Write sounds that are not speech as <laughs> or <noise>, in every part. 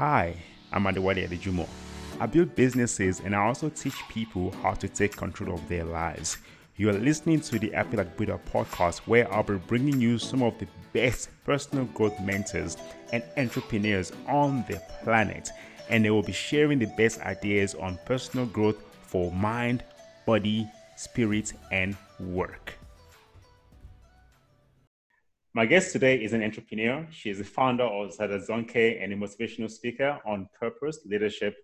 Hi, I'm Adewale Adejumo. I build businesses and I also teach people how to take control of their lives. You are listening to the Like Buddha podcast, where I'll be bringing you some of the best personal growth mentors and entrepreneurs on the planet, and they will be sharing the best ideas on personal growth for mind, body, spirit, and work. My guest today is an entrepreneur. She is the founder of Zada Zonke and a motivational speaker on purpose, leadership,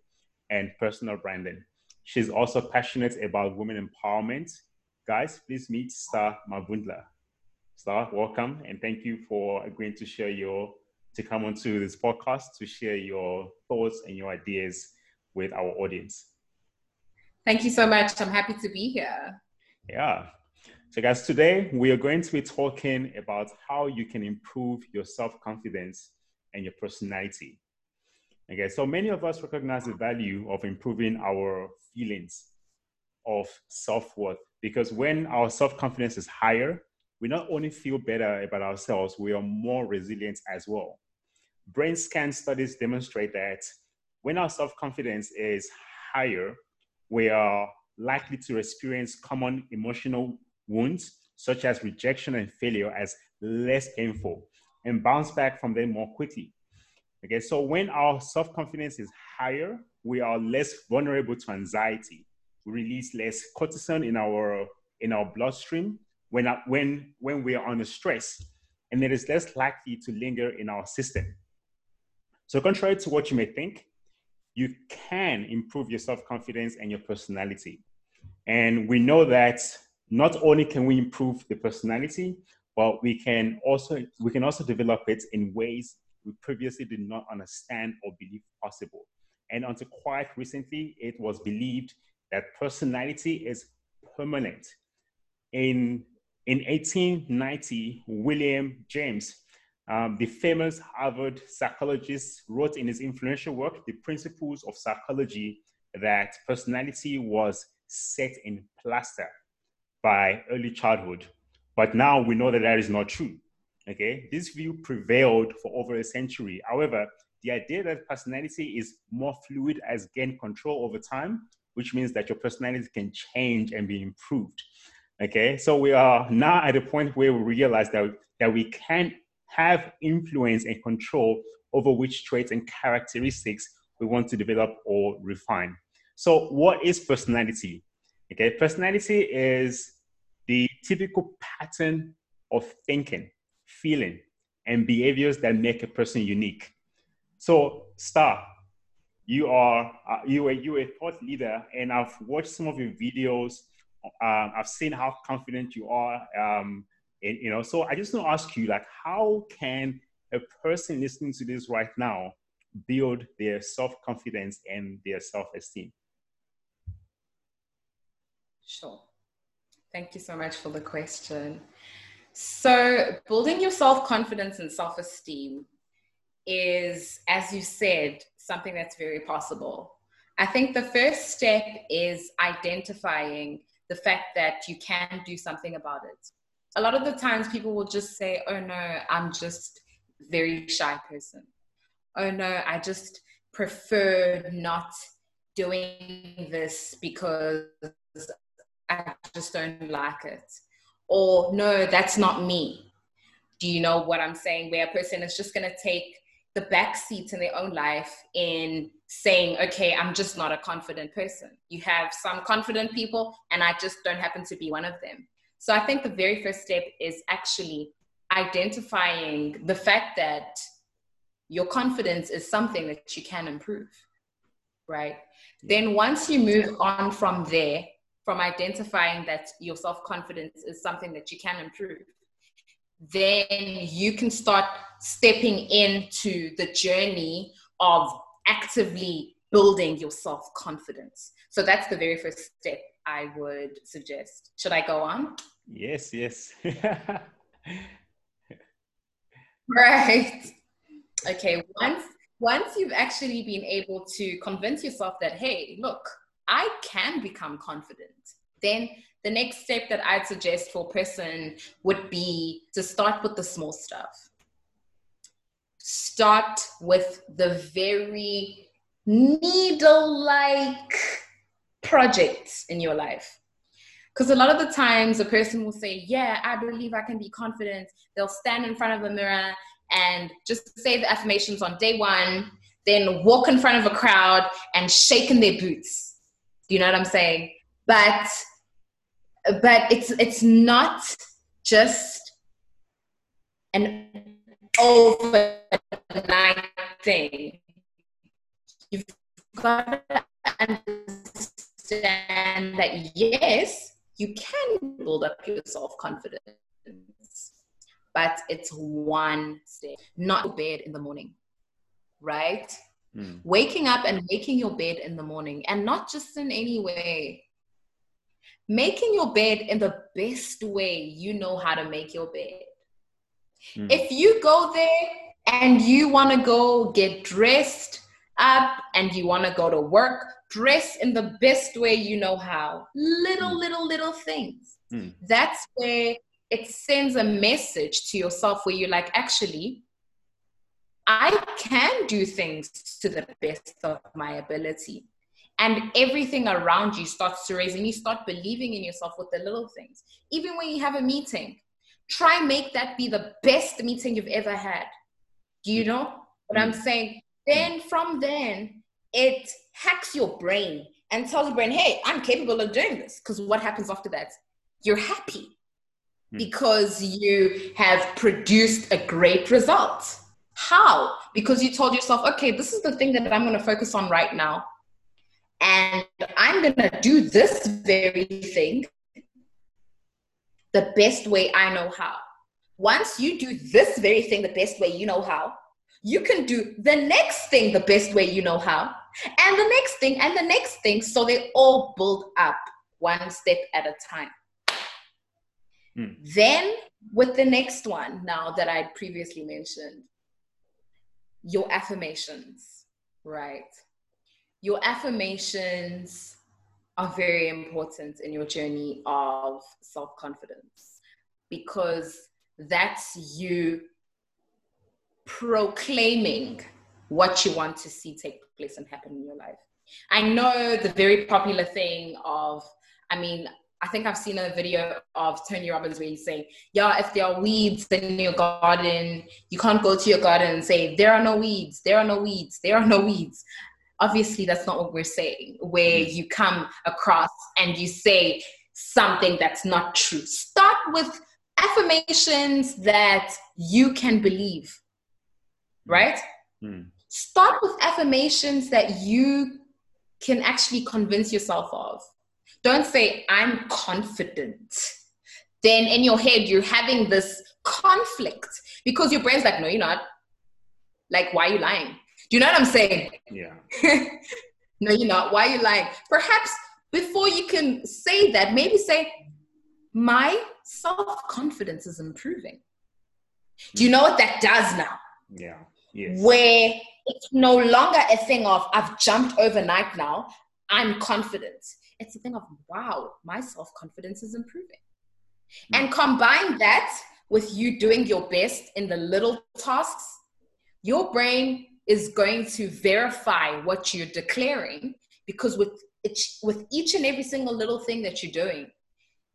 and personal branding. She's also passionate about women empowerment. Guys, please meet Star Mavundla. Star, welcome, and thank you for agreeing to share your to come onto this podcast to share your thoughts and your ideas with our audience. Thank you so much. I'm happy to be here. Yeah, so, guys, today we are going to be talking about how you can improve your self confidence and your personality. Okay, so many of us recognize the value of improving our feelings of self worth because when our self confidence is higher, we not only feel better about ourselves, we are more resilient as well. Brain scan studies demonstrate that when our self confidence is higher, we are likely to experience common emotional wounds, such as rejection and failure, as less painful and bounce back from them more quickly. Okay, so when our self confidence is higher, we are less vulnerable to anxiety. We release less cortisol in our in our bloodstream when when when we are under stress, and it is less likely to linger in our system. So, contrary to what you may think, you can improve your self confidence and your personality. And we know that not only can we improve the personality, but we can also we can also develop it in ways we previously did not understand or believe possible. And until quite recently, it was believed that personality is permanent. In in 1890, William James, um, the famous Harvard psychologist, wrote in his influential work, The Principles of Psychology, that personality was set in plaster by early childhood. But now we know that that is not true. Okay, this view prevailed for over a century. However, the idea that personality is more fluid as gained control over time, which means that your personality can change and be improved. Okay, so we are now at a point where we realize that, that we can have influence and control over which traits and characteristics we want to develop or refine. So, what is personality? Okay, personality is the typical pattern of thinking, feeling, and behaviors that make a person unique. So, Star, you are uh, you are you a thought leader, and I've watched some of your videos. Um, I've seen how confident you are, um, and you know. So I just want to ask you, like, how can a person listening to this right now build their self confidence and their self esteem? Sure. Thank you so much for the question. So, building your self confidence and self esteem is, as you said, something that's very possible. I think the first step is identifying the fact that you can do something about it. A lot of the times people will just say, oh no, I'm just very shy person. Oh no, I just prefer not doing this because I just don't like it. Or no, that's not me. Do you know what I'm saying? Where a person is just going to take the back seat in their own life in saying, okay, I'm just not a confident person. You have some confident people, and I just don't happen to be one of them. So I think the very first step is actually identifying the fact that your confidence is something that you can improve, right? Then once you move on from there, from identifying that your self confidence is something that you can improve, then you can start stepping into the journey of actively building your self confidence. So that's the very first step I would suggest. Should I go on? Yes, yes. <laughs> right. Okay, once once you've actually been able to convince yourself that hey, look, I can become confident, then the next step that I'd suggest for a person would be to start with the small stuff. start with the very needle like projects in your life. Because a lot of the times a person will say, Yeah, I believe I can be confident. They'll stand in front of a mirror and just say the affirmations on day one, then walk in front of a crowd and shake in their boots. Do you know what I'm saying? But but it's it's not just an overnight thing. You've got to understand that yes, you can build up your self confidence, but it's one step, not bed in the morning, right? Mm. Waking up and making your bed in the morning, and not just in any way. Making your bed in the best way you know how to make your bed. Mm. If you go there and you want to go get dressed up and you want to go to work, dress in the best way you know how. Little, mm. little, little things. Mm. That's where it sends a message to yourself where you're like, actually, I can do things to the best of my ability. And everything around you starts to raise, and you start believing in yourself with the little things. Even when you have a meeting, try make that be the best meeting you've ever had. Do you know what I'm mm. saying? Then from then, it hacks your brain and tells your brain, hey, I'm capable of doing this. Because what happens after that? You're happy mm. because you have produced a great result. How? Because you told yourself, okay, this is the thing that I'm going to focus on right now. And I'm going to do this very thing the best way I know how. Once you do this very thing the best way you know how, you can do the next thing the best way you know how, and the next thing, and the next thing. So they all build up one step at a time. Hmm. Then, with the next one, now that I previously mentioned, your affirmations, right? Your affirmations are very important in your journey of self confidence because that's you proclaiming what you want to see take place and happen in your life. I know the very popular thing of, I mean, I think I've seen a video of Tony Robbins where he's saying, Yeah, if there are weeds in your garden, you can't go to your garden and say, There are no weeds, there are no weeds, there are no weeds obviously that's not what we're saying where mm-hmm. you come across and you say something that's not true start with affirmations that you can believe mm-hmm. right mm. start with affirmations that you can actually convince yourself of don't say i'm confident then in your head you're having this conflict because your brain's like no you're not like why are you lying do you know what I'm saying? Yeah. <laughs> no, you're not. Why are you lying? Perhaps before you can say that, maybe say, my self confidence is improving. Do you know what that does now? Yeah. Yes. Where it's no longer a thing of I've jumped overnight now, I'm confident. It's a thing of wow, my self confidence is improving. Mm. And combine that with you doing your best in the little tasks, your brain is going to verify what you're declaring because with each, with each and every single little thing that you're doing,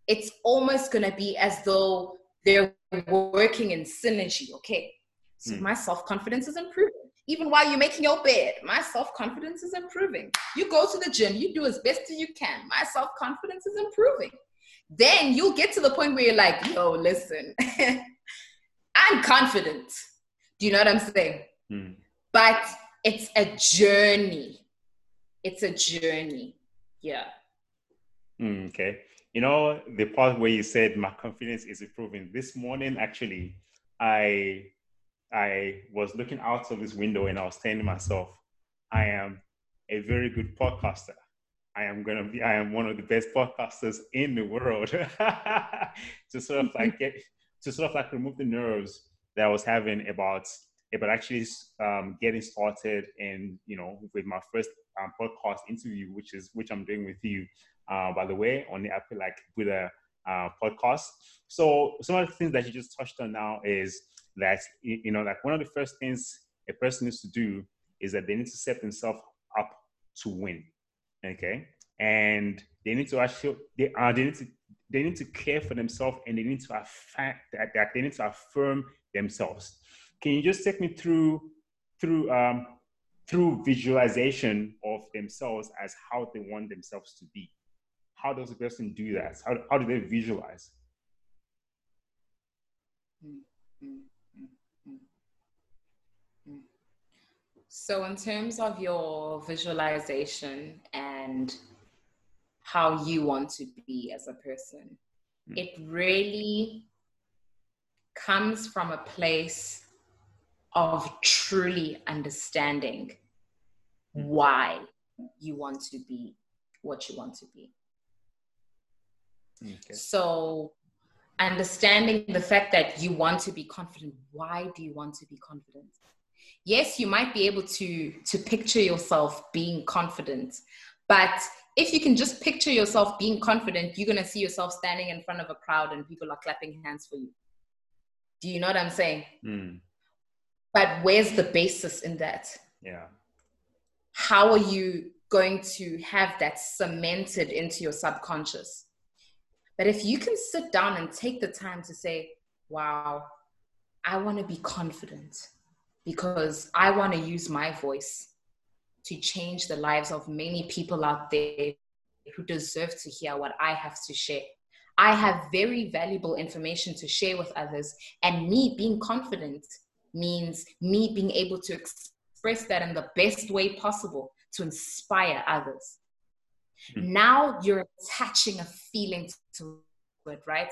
it's almost going to be as though they're working in synergy. Okay, so mm. my self confidence is improving. Even while you're making your bed, my self confidence is improving. You go to the gym, you do as best as you can. My self confidence is improving. Then you'll get to the point where you're like, yo, listen, <laughs> I'm confident. Do you know what I'm saying? Mm but it's a journey. It's a journey. Yeah. Mm, okay. You know, the part where you said my confidence is improving. This morning, actually, I I was looking out of this window and I was telling myself, I am a very good podcaster. I am gonna be I am one of the best podcasters in the world. <laughs> to sort of <laughs> like get to sort of like remove the nerves that I was having about but actually um, getting started and you know with my first um, podcast interview which is which i'm doing with you uh, by the way on the Apple like with a uh, podcast so some of the things that you just touched on now is that you know, like one of the first things a person needs to do is that they need to set themselves up to win. Okay, and they need to actually they are uh, they need to they need to care for themselves and they need to affect that, that they need to affirm themselves. Can you just take me through through um, through visualization of themselves as how they want themselves to be? How does a person do that? How, how do they visualize? So, in terms of your visualization and how you want to be as a person. Mm. It really comes from a place of truly understanding why you want to be what you want to be. Okay. So, understanding the fact that you want to be confident, why do you want to be confident? Yes, you might be able to to picture yourself being confident, but if you can just picture yourself being confident, you're going to see yourself standing in front of a crowd and people are clapping hands for you. Do you know what I'm saying? Mm. But where's the basis in that? Yeah. How are you going to have that cemented into your subconscious? But if you can sit down and take the time to say, wow, I want to be confident because I want to use my voice to change the lives of many people out there who deserve to hear what I have to share. I have very valuable information to share with others, and me being confident means me being able to express that in the best way possible to inspire others. Mm-hmm. Now you're attaching a feeling to it, right?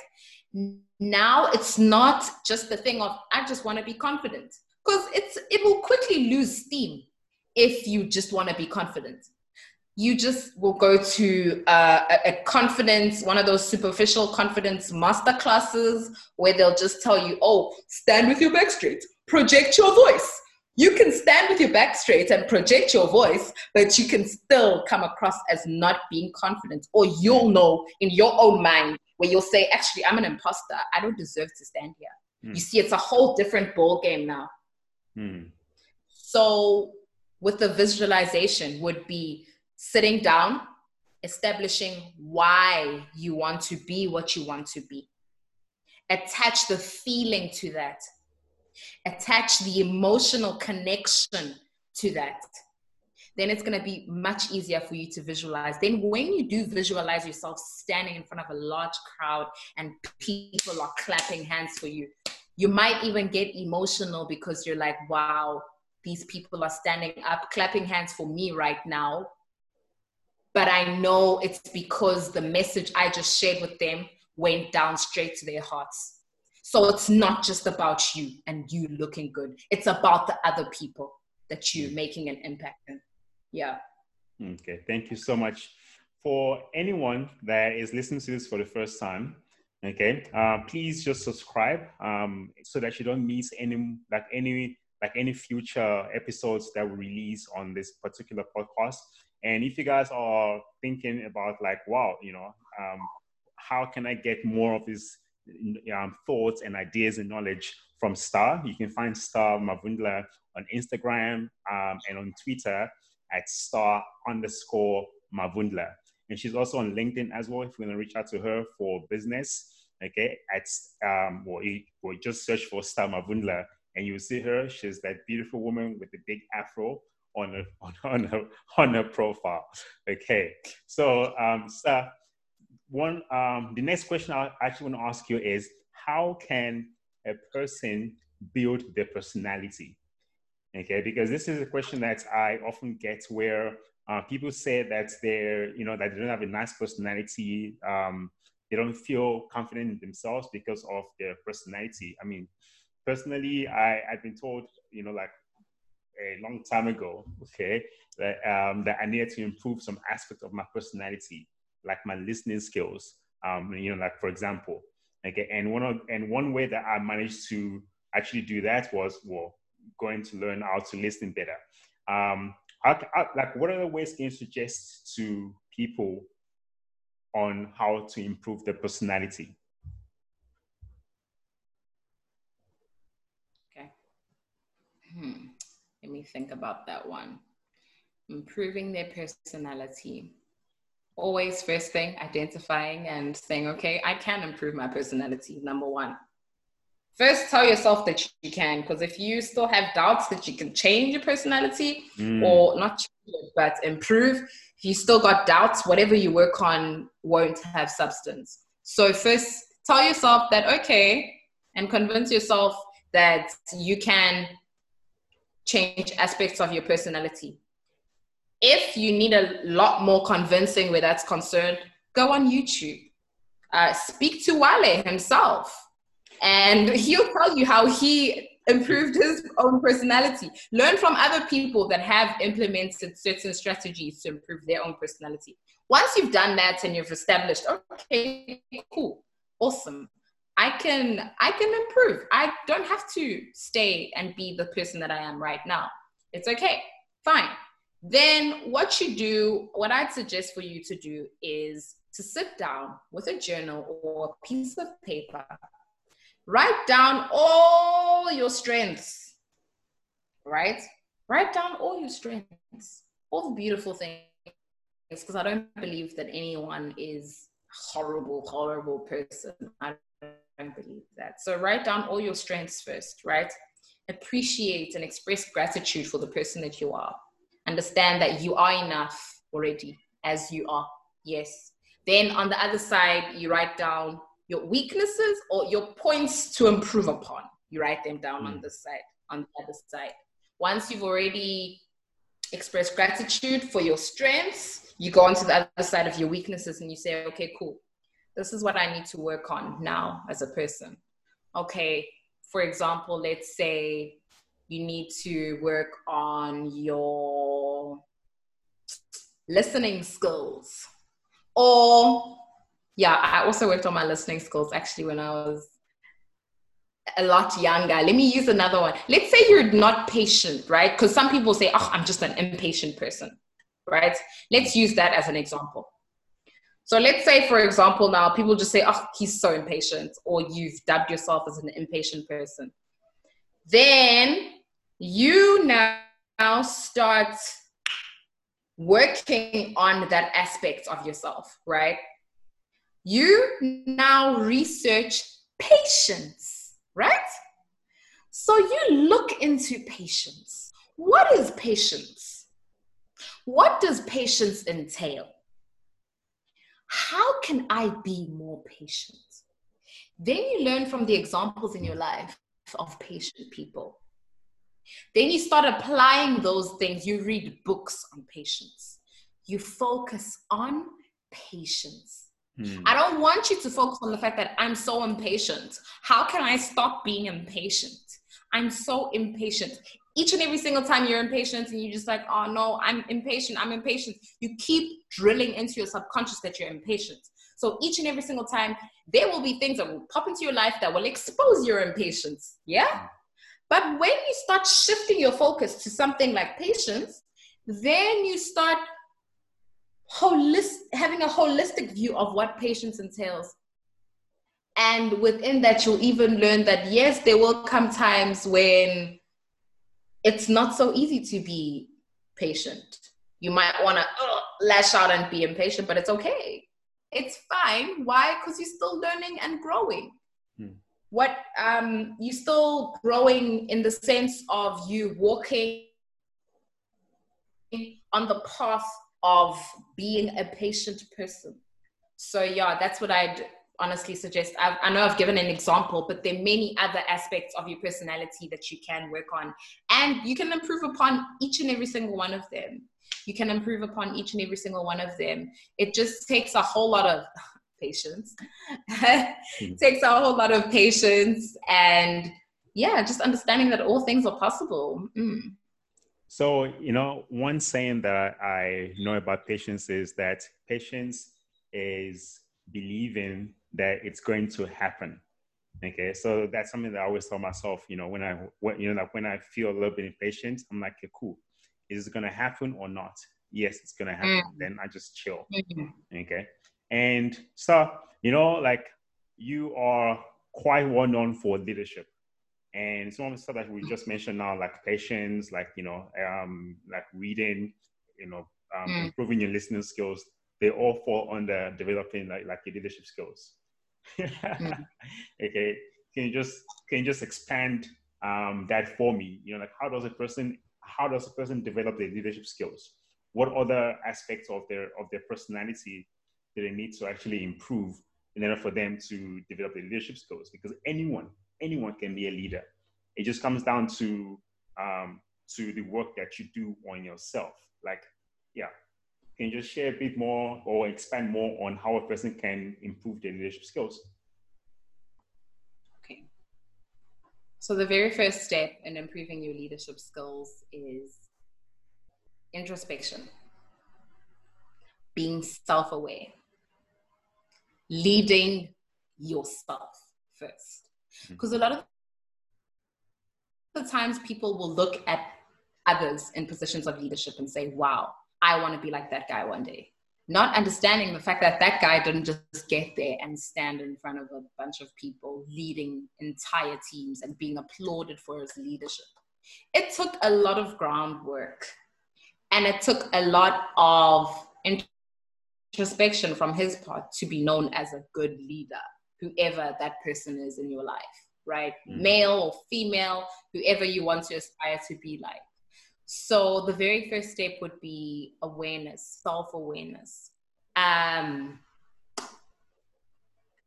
Now it's not just the thing of I just want to be confident because it's it will quickly lose steam if you just want to be confident. You just will go to uh, a, a confidence, one of those superficial confidence master classes where they'll just tell you, oh, stand with your back straight, project your voice. You can stand with your back straight and project your voice, but you can still come across as not being confident. Or you'll know in your own mind where you'll say, actually, I'm an imposter. I don't deserve to stand here. Mm. You see, it's a whole different ball game now. Mm. So with the visualization would be sitting down, establishing why you want to be what you want to be. Attach the feeling to that. Attach the emotional connection to that. Then it's going to be much easier for you to visualize. Then, when you do visualize yourself standing in front of a large crowd and people are clapping hands for you, you might even get emotional because you're like, wow, these people are standing up, clapping hands for me right now. But I know it's because the message I just shared with them went down straight to their hearts. So it's not just about you and you looking good, it's about the other people that you're mm. making an impact in. Yeah. Okay, thank you so much. For anyone that is listening to this for the first time, okay, uh, please just subscribe um, so that you don't miss any like any like any future episodes that we release on this particular podcast. And if you guys are thinking about like, wow, you know, um, how can I get more of these um, thoughts and ideas and knowledge from Star? You can find Star Mavundla on Instagram um, and on Twitter at Star underscore Mavundla. And she's also on LinkedIn as well. If you want to reach out to her for business, okay, at um, or, or just search for Star Mavundla and you'll see her. She's that beautiful woman with the big afro on her <laughs> on, on her on her profile. Okay, so um, so one um, the next question I actually want to ask you is how can a person build their personality? Okay, because this is a question that I often get where uh, people say that they're you know that they don't have a nice personality. Um, they don't feel confident in themselves because of their personality. I mean, personally, I, I've been told, you know, like a long time ago, okay, that, um, that I needed to improve some aspect of my personality, like my listening skills. Um, you know, like for example, okay, and one of and one way that I managed to actually do that was well, going to learn how to listen better. Um, Like, what are the ways can you suggest to people on how to improve their personality? Hmm. Let me think about that one. Improving their personality. Always, first thing, identifying and saying, okay, I can improve my personality, number one. First, tell yourself that you can, because if you still have doubts that you can change your personality mm. or not change it, but improve, if you still got doubts, whatever you work on won't have substance. So, first, tell yourself that, okay, and convince yourself that you can change aspects of your personality. If you need a lot more convincing where that's concerned, go on YouTube. Uh, speak to Wale himself, and he'll tell you how he improved his own personality. Learn from other people that have implemented certain strategies to improve their own personality. Once you've done that and you've established, okay, cool, awesome. I can I can improve. I don't have to stay and be the person that I am right now. It's okay. Fine. Then what you do, what I'd suggest for you to do is to sit down with a journal or a piece of paper. Write down all your strengths. Right? Write down all your strengths. All the beautiful things because I don't believe that anyone is horrible, horrible person. I don't believe that. So write down all your strengths first, right? Appreciate and express gratitude for the person that you are. Understand that you are enough already as you are. Yes. Then on the other side, you write down your weaknesses or your points to improve upon. You write them down mm. on the side, on the other side. Once you've already expressed gratitude for your strengths, you go on to the other side of your weaknesses and you say, okay, cool this is what I need to work on now as a person. Okay, for example, let's say you need to work on your listening skills. Or, yeah, I also worked on my listening skills actually when I was a lot younger. Let me use another one. Let's say you're not patient, right? Because some people say, oh, I'm just an impatient person, right? Let's use that as an example. So let's say, for example, now people just say, oh, he's so impatient, or you've dubbed yourself as an impatient person. Then you now start working on that aspect of yourself, right? You now research patience, right? So you look into patience. What is patience? What does patience entail? how can I be more patient? Then you learn from the examples in your life of patient people. Then you start applying those things. You read books on patience. You focus on patience. Hmm. I don't want you to focus on the fact that I'm so impatient. How can I stop being impatient? I'm so impatient each and every single time you're impatient and you're just like, oh no, I'm impatient, I'm impatient, you keep drilling into your subconscious that you're impatient. So each and every single time, there will be things that will pop into your life that will expose your impatience. Yeah? But when you start shifting your focus to something like patience, then you start holist- having a holistic view of what patience entails. And within that, you'll even learn that yes, there will come times when it's not so easy to be patient. You might want to uh, lash out and be impatient, but it's okay. It's fine. Why? Because you're still learning and growing. Hmm. What um, you're still growing in the sense of you walking on the path of being a patient person. So yeah, that's what I'd honestly suggest I've, i know i've given an example but there are many other aspects of your personality that you can work on and you can improve upon each and every single one of them you can improve upon each and every single one of them it just takes a whole lot of <laughs> patience hmm. <laughs> takes a whole lot of patience and yeah just understanding that all things are possible mm. So you know one saying that i know about patience is that patience is believing that it's going to happen. Okay, so that's something that I always tell myself. You know, when I when, you know like when I feel a little bit impatient, I'm like, okay, cool. Is it going to happen or not? Yes, it's going to happen. Mm. Then I just chill. Mm-hmm. Okay, and so you know, like you are quite well known for leadership. And some of the stuff that we just mentioned now, like patience, like you know, um, like reading, you know, um, mm. improving your listening skills, they all fall under developing like like your leadership skills. mm. <laughs> Okay, can you just can you just expand um, that for me? You know, like how does a person how does a person develop their leadership skills? What other aspects of their of their personality do they need to actually improve in order for them to develop their leadership skills? Because anyone anyone can be a leader. It just comes down to um, to the work that you do on yourself. Like, yeah, can you just share a bit more or expand more on how a person can improve their leadership skills? Okay. So the very first step in improving your leadership skills is introspection, being self-aware, leading yourself first because mm-hmm. a lot of the times people will look at others in positions of leadership and say, wow, I want to be like that guy one day. Not understanding the fact that that guy didn't just get there and stand in front of a bunch of people leading entire teams and being applauded for his leadership. It took a lot of groundwork and it took a lot of introspection from his part to be known as a good leader whoever that person is in your life, right? Mm. Male or female, whoever you want to aspire to be like. So the very first step would be awareness, self-awareness. Um,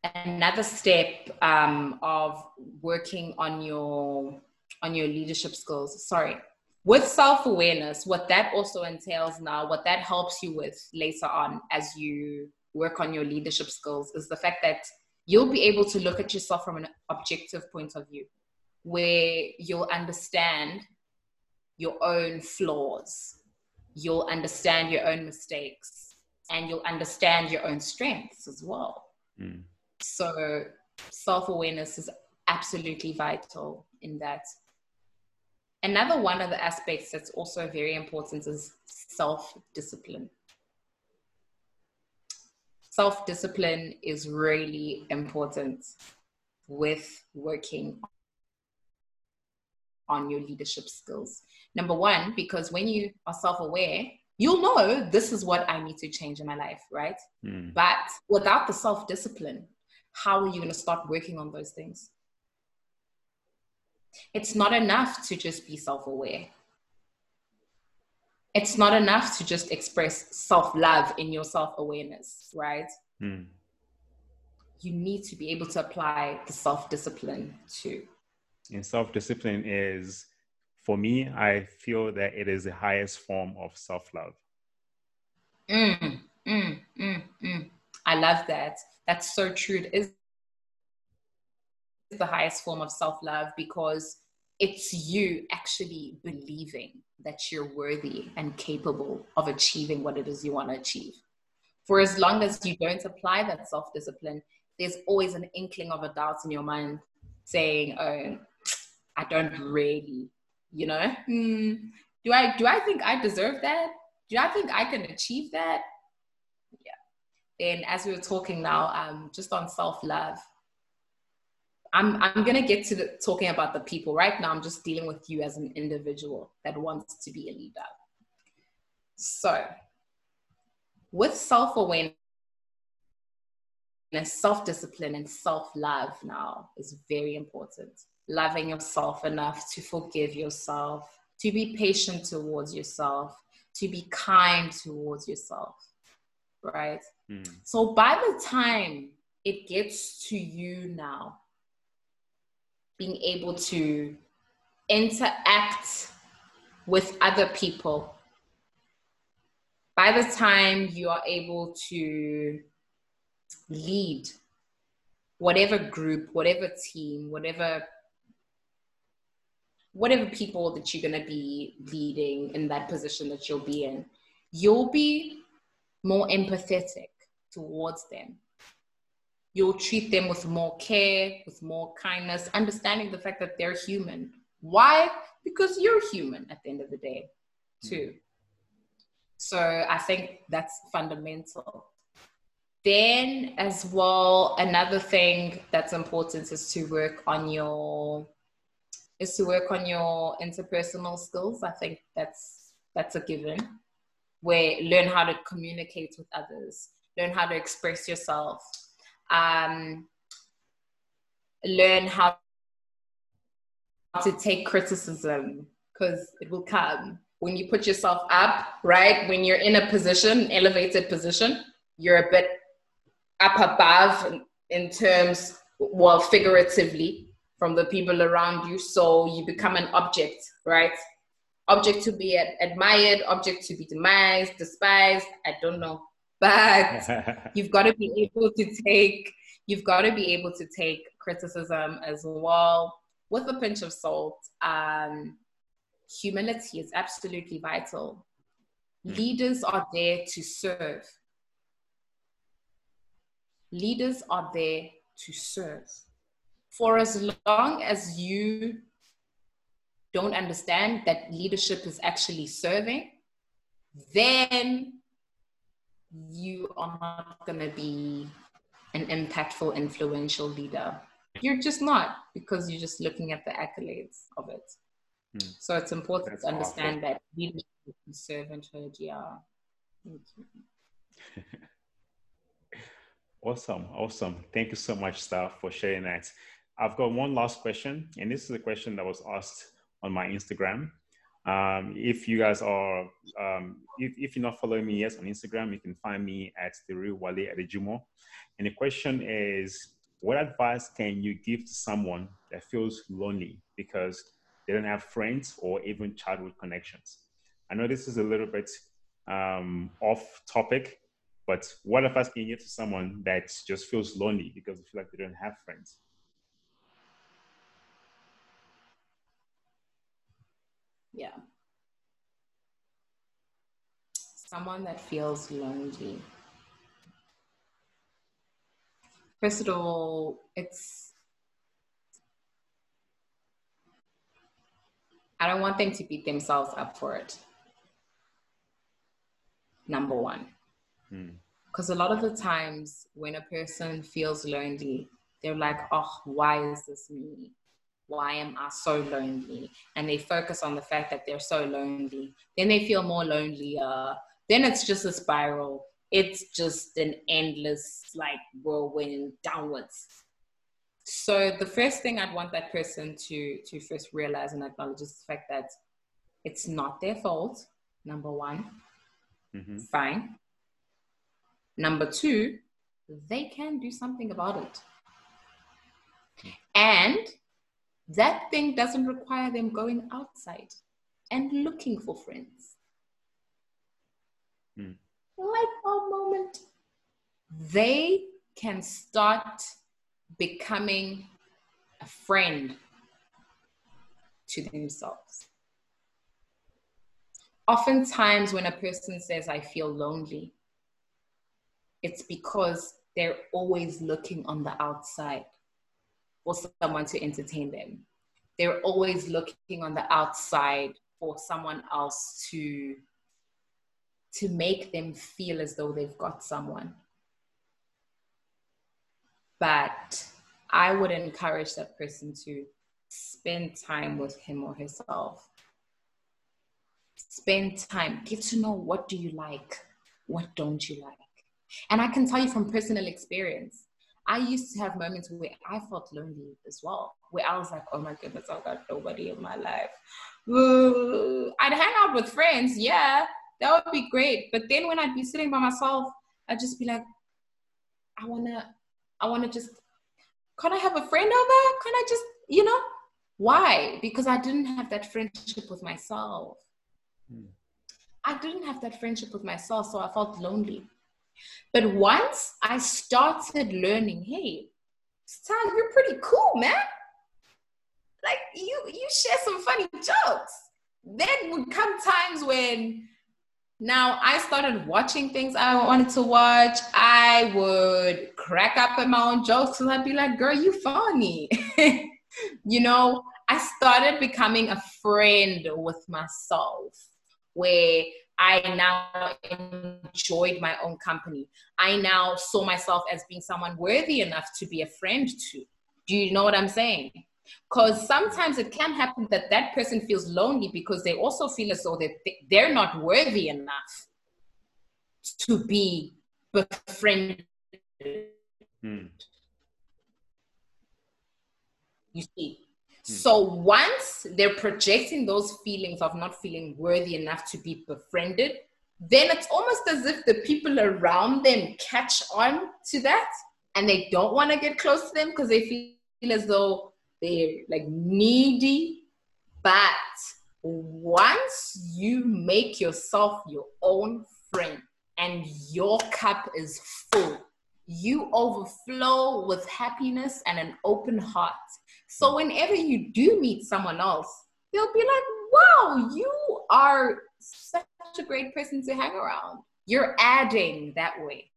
another step um, of working on your on your leadership skills. Sorry, with self-awareness, what that also entails now, what that helps you with later on as you work on your leadership skills is the fact that you'll be able to look at yourself from an objective point of view where you'll understand your own flaws, you'll understand your own mistakes, and you'll understand your own strengths as well. Mm. So, self awareness is absolutely vital in that. Another one of the aspects that's also very important is self discipline self discipline is really important with working on your leadership skills. Number one, because when you are self aware, you'll know this is what I need to change in my life, right? Mm. But without the self discipline, how are you going to start working on those things? It's not enough to just be self aware it's not enough to just express self love in your self awareness, right? Mm. You need to be able to apply the self discipline too. And self discipline is, for me, I feel that it is the highest form of self love. Mm, mm, mm, mm. I love that. That's so true. It is the highest form of self love because it's you actually believing that you're worthy and capable of achieving what it is you want to achieve. For as long as you don't apply that self discipline, there's always an inkling of a doubt in your mind saying, Oh, I don't really, you know, hmm, do I do I think I deserve that? Do I think I can achieve that? Yeah. Then as we were talking now, um, just on self-love, I'm I'm gonna get to the, talking about the people right now. I'm just dealing with you as an individual that wants to be a leader. So, with self awareness, self discipline, and self love now is very important. Loving yourself enough to forgive yourself, to be patient towards yourself, to be kind towards yourself, right? Mm. So, by the time it gets to you now, being able to interact with other people. By the time you are able to lead whatever group, whatever team, whatever whatever people that you're going to be leading in that position that you'll be in, you'll be more empathetic towards them you'll treat them with more care, with more kindness, understanding the fact that they're human. Why? Because you're human at the end of the day, too. So I think that's fundamental. Then, as well, another thing that's important is to work on your is to work on your interpersonal skills. I think that's that's a given. Where learn how to communicate with others, learn how to express yourself, um, learn how to take criticism because it will come when you put yourself up, right? When you're in a position, elevated position, you're a bit up above in terms, well, figuratively from the people around you. So you become an object, right? Object to be admired, object to be demised, despised. I don't know. But <laughs> you've got to be able to take, you've got to be able to take criticism as well with a pinch of salt. Um, humility is absolutely vital. Mm. Leaders are there to serve. Leaders are there to serve. For as long as you don't understand that leadership is actually serving, then you are not going to be an impactful, influential leader. You're just not because you're just looking at the accolades of it. Hmm. So it's important That's to understand awful. that leadership and servanthood, yeah. <laughs> awesome, awesome. Thank you so much, Steph, for sharing that. I've got one last question, and this is a question that was asked on my Instagram. Um, if you guys are, um, if, if you're not following me yet on Instagram, you can find me at the real Wale Adejumo. And the question is, what advice can you give to someone that feels lonely because they don't have friends or even childhood connections. I know this is a little bit um, off topic, but what advice can you give to someone that just feels lonely because they feel like they don't have friends? Yeah. Someone that feels lonely. First of all, it's I don't want them to beat themselves up for it. Number one. Because hmm. a lot of the times when a person feels lonely, they're like, oh, why is this me? Why am I so lonely? And they focus on the fact that they're so lonely. Then they feel more lonelier. Then it's just a spiral. It's just an endless, like, whirlwind downwards. So the first thing I'd want that person to to first realize and acknowledge is the fact that it's not their fault. Number one, mm-hmm. fine. Number two, they can do something about it. And that thing doesn't require them going outside and looking for friends. Mm. Light bulb moment. They can start becoming a friend to themselves. Oftentimes, when a person says, I feel lonely, it's because they're always looking on the outside for someone to entertain them. They're always looking on the outside for someone else to, to make them feel as though they've got someone. But I would encourage that person to spend time with him or herself. Spend time, get to know what do you like, what don't you like. And I can tell you from personal experience, I used to have moments where I felt lonely as well, where I was like, oh my goodness, I've got nobody in my life. Ooh. I'd hang out with friends, yeah, that would be great. But then when I'd be sitting by myself, I'd just be like, I wanna I want to just, can I have a friend over? Can I just, you know, why? Because I didn't have that friendship with myself. Hmm. I didn't have that friendship with myself, so I felt lonely. But once I started learning, hey, Star, you're pretty cool, man. Like you, you share some funny jokes. Then would come times when now, I started watching things I wanted to watch. I would crack up at my own jokes and I'd be like, girl, you funny. <laughs> you know, I started becoming a friend with myself where I now enjoyed my own company. I now saw myself as being someone worthy enough to be a friend to. Do you know what I'm saying? Because sometimes it can happen that that person feels lonely because they also feel as though that they're not worthy enough to be befriended. Hmm. You see. So once they're projecting those feelings of not feeling worthy enough to be befriended, then it's almost as if the people around them catch on to that and they don't want to get close to them because they feel as though they're like needy. But once you make yourself your own friend and your cup is full, you overflow with happiness and an open heart so whenever you do meet someone else, they'll be like, wow, you are such a great person to hang around. You're adding that way.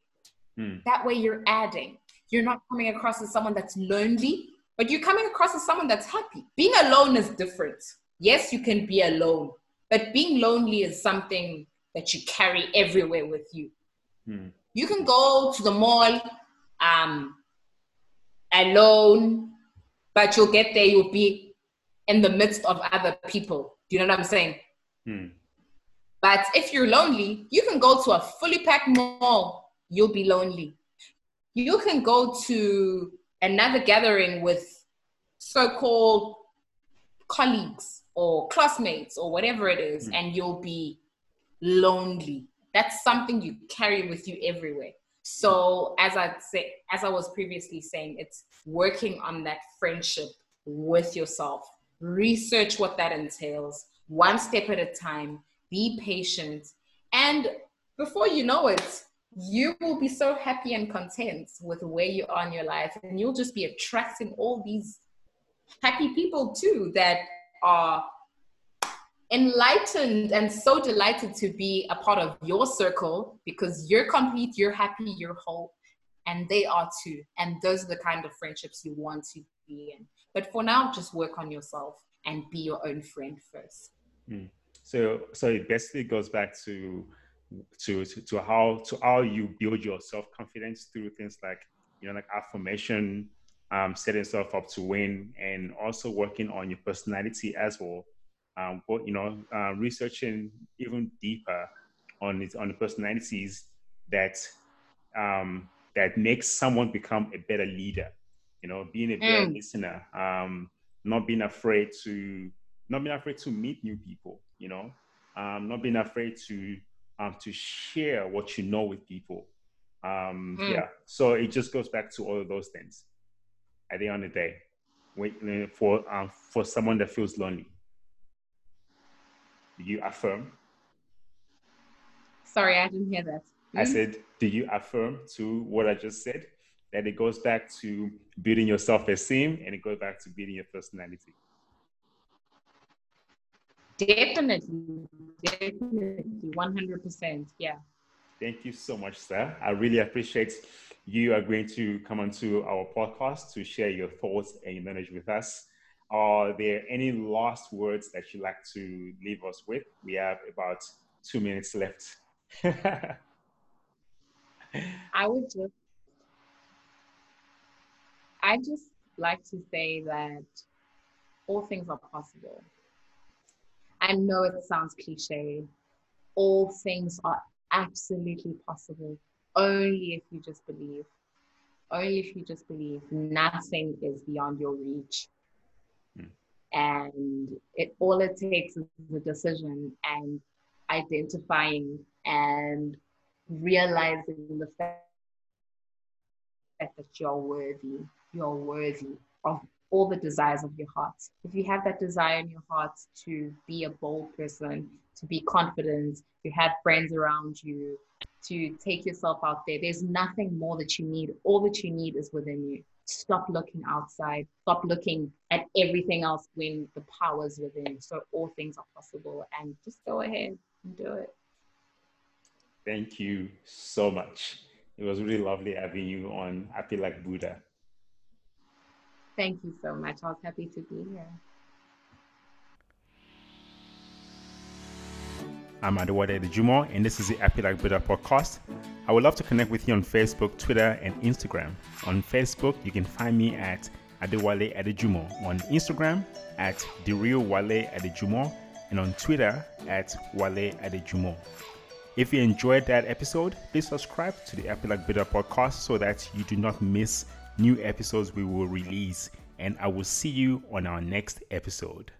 Hmm. That way you're adding. You're not coming across as someone that's lonely, but you're coming across as someone that's happy. Being alone is different. Yes, you can be alone, but being lonely is something that you carry everywhere with you. Hmm. You can go to the mall um, alone but you'll get there, you'll be in the midst of other people. Do you know what I'm saying? Hmm. But if you're lonely, you can go to a fully packed mall, you'll be lonely. You can go to another gathering with so called colleagues or classmates or whatever it is, hmm. and you'll be lonely. That's something you carry with you everywhere. So as I say, as I was previously saying, it's working on that friendship with yourself. Research what that entails, one step at a time. Be patient, and before you know it, you will be so happy and content with where you are in your life, and you'll just be attracting all these happy people too that are enlightened and so delighted to be a part of your circle because you're complete, you're happy, you're whole, and they are too. And those are the kind of friendships you want to be in. But for now, just work on yourself and be your own friend first. Mm. So, so it basically goes back to, to to to how to how you build your self confidence through things like you know like affirmation, um, setting yourself up to win, and also working on your personality as well um, but, you know, uh, researching even deeper on it, on the personalities that um, that makes someone become a better leader. You know, being a better mm. listener, um, not being afraid to not being afraid to meet new people. You know, um, not being afraid to um, to share what you know with people. Um, mm. Yeah, so it just goes back to all of those things. At the end of the day, when, for um, for someone that feels lonely, do you affirm? Sorry, I didn't hear that. I said, do you affirm to what I just said? That it goes back to building your self esteem and it goes back to building your personality. Definitely, definitely, 100%. Yeah. Thank you so much, sir. I really appreciate you agreeing to come onto our podcast to share your thoughts and your knowledge with us. Are there any last words that you'd like to leave us with? We have about two minutes left. <laughs> I would just, I just like to say that all things are possible. I know it sounds cliche. All things are absolutely possible only if you just believe. Only if you just believe. Nothing is beyond your reach and it all it takes is a decision and identifying and realizing the fact that you're worthy you're worthy of all the desires of your heart. If you have that desire in your heart to be a bold person to be confident to have friends around you to take yourself out there there's nothing more that you need. All that you need is within you stop looking outside, stop looking at everything else when the power's within. So all things are possible and just go ahead and do it. Thank you so much. It was really lovely having you on Happy Like Buddha. Thank you so much. I was happy to be here. I'm Adewale Adejumo, and this is the Happy Like Buddha podcast. I would love to connect with you on Facebook, Twitter, and Instagram. On Facebook, you can find me at Adewale Adejumo on Instagram at The Real Wale Adejumo and on Twitter at Wale Adejumo. If you enjoyed that episode, please subscribe to the Happy Like Buddha podcast so that you do not miss new episodes we will release. And I will see you on our next episode.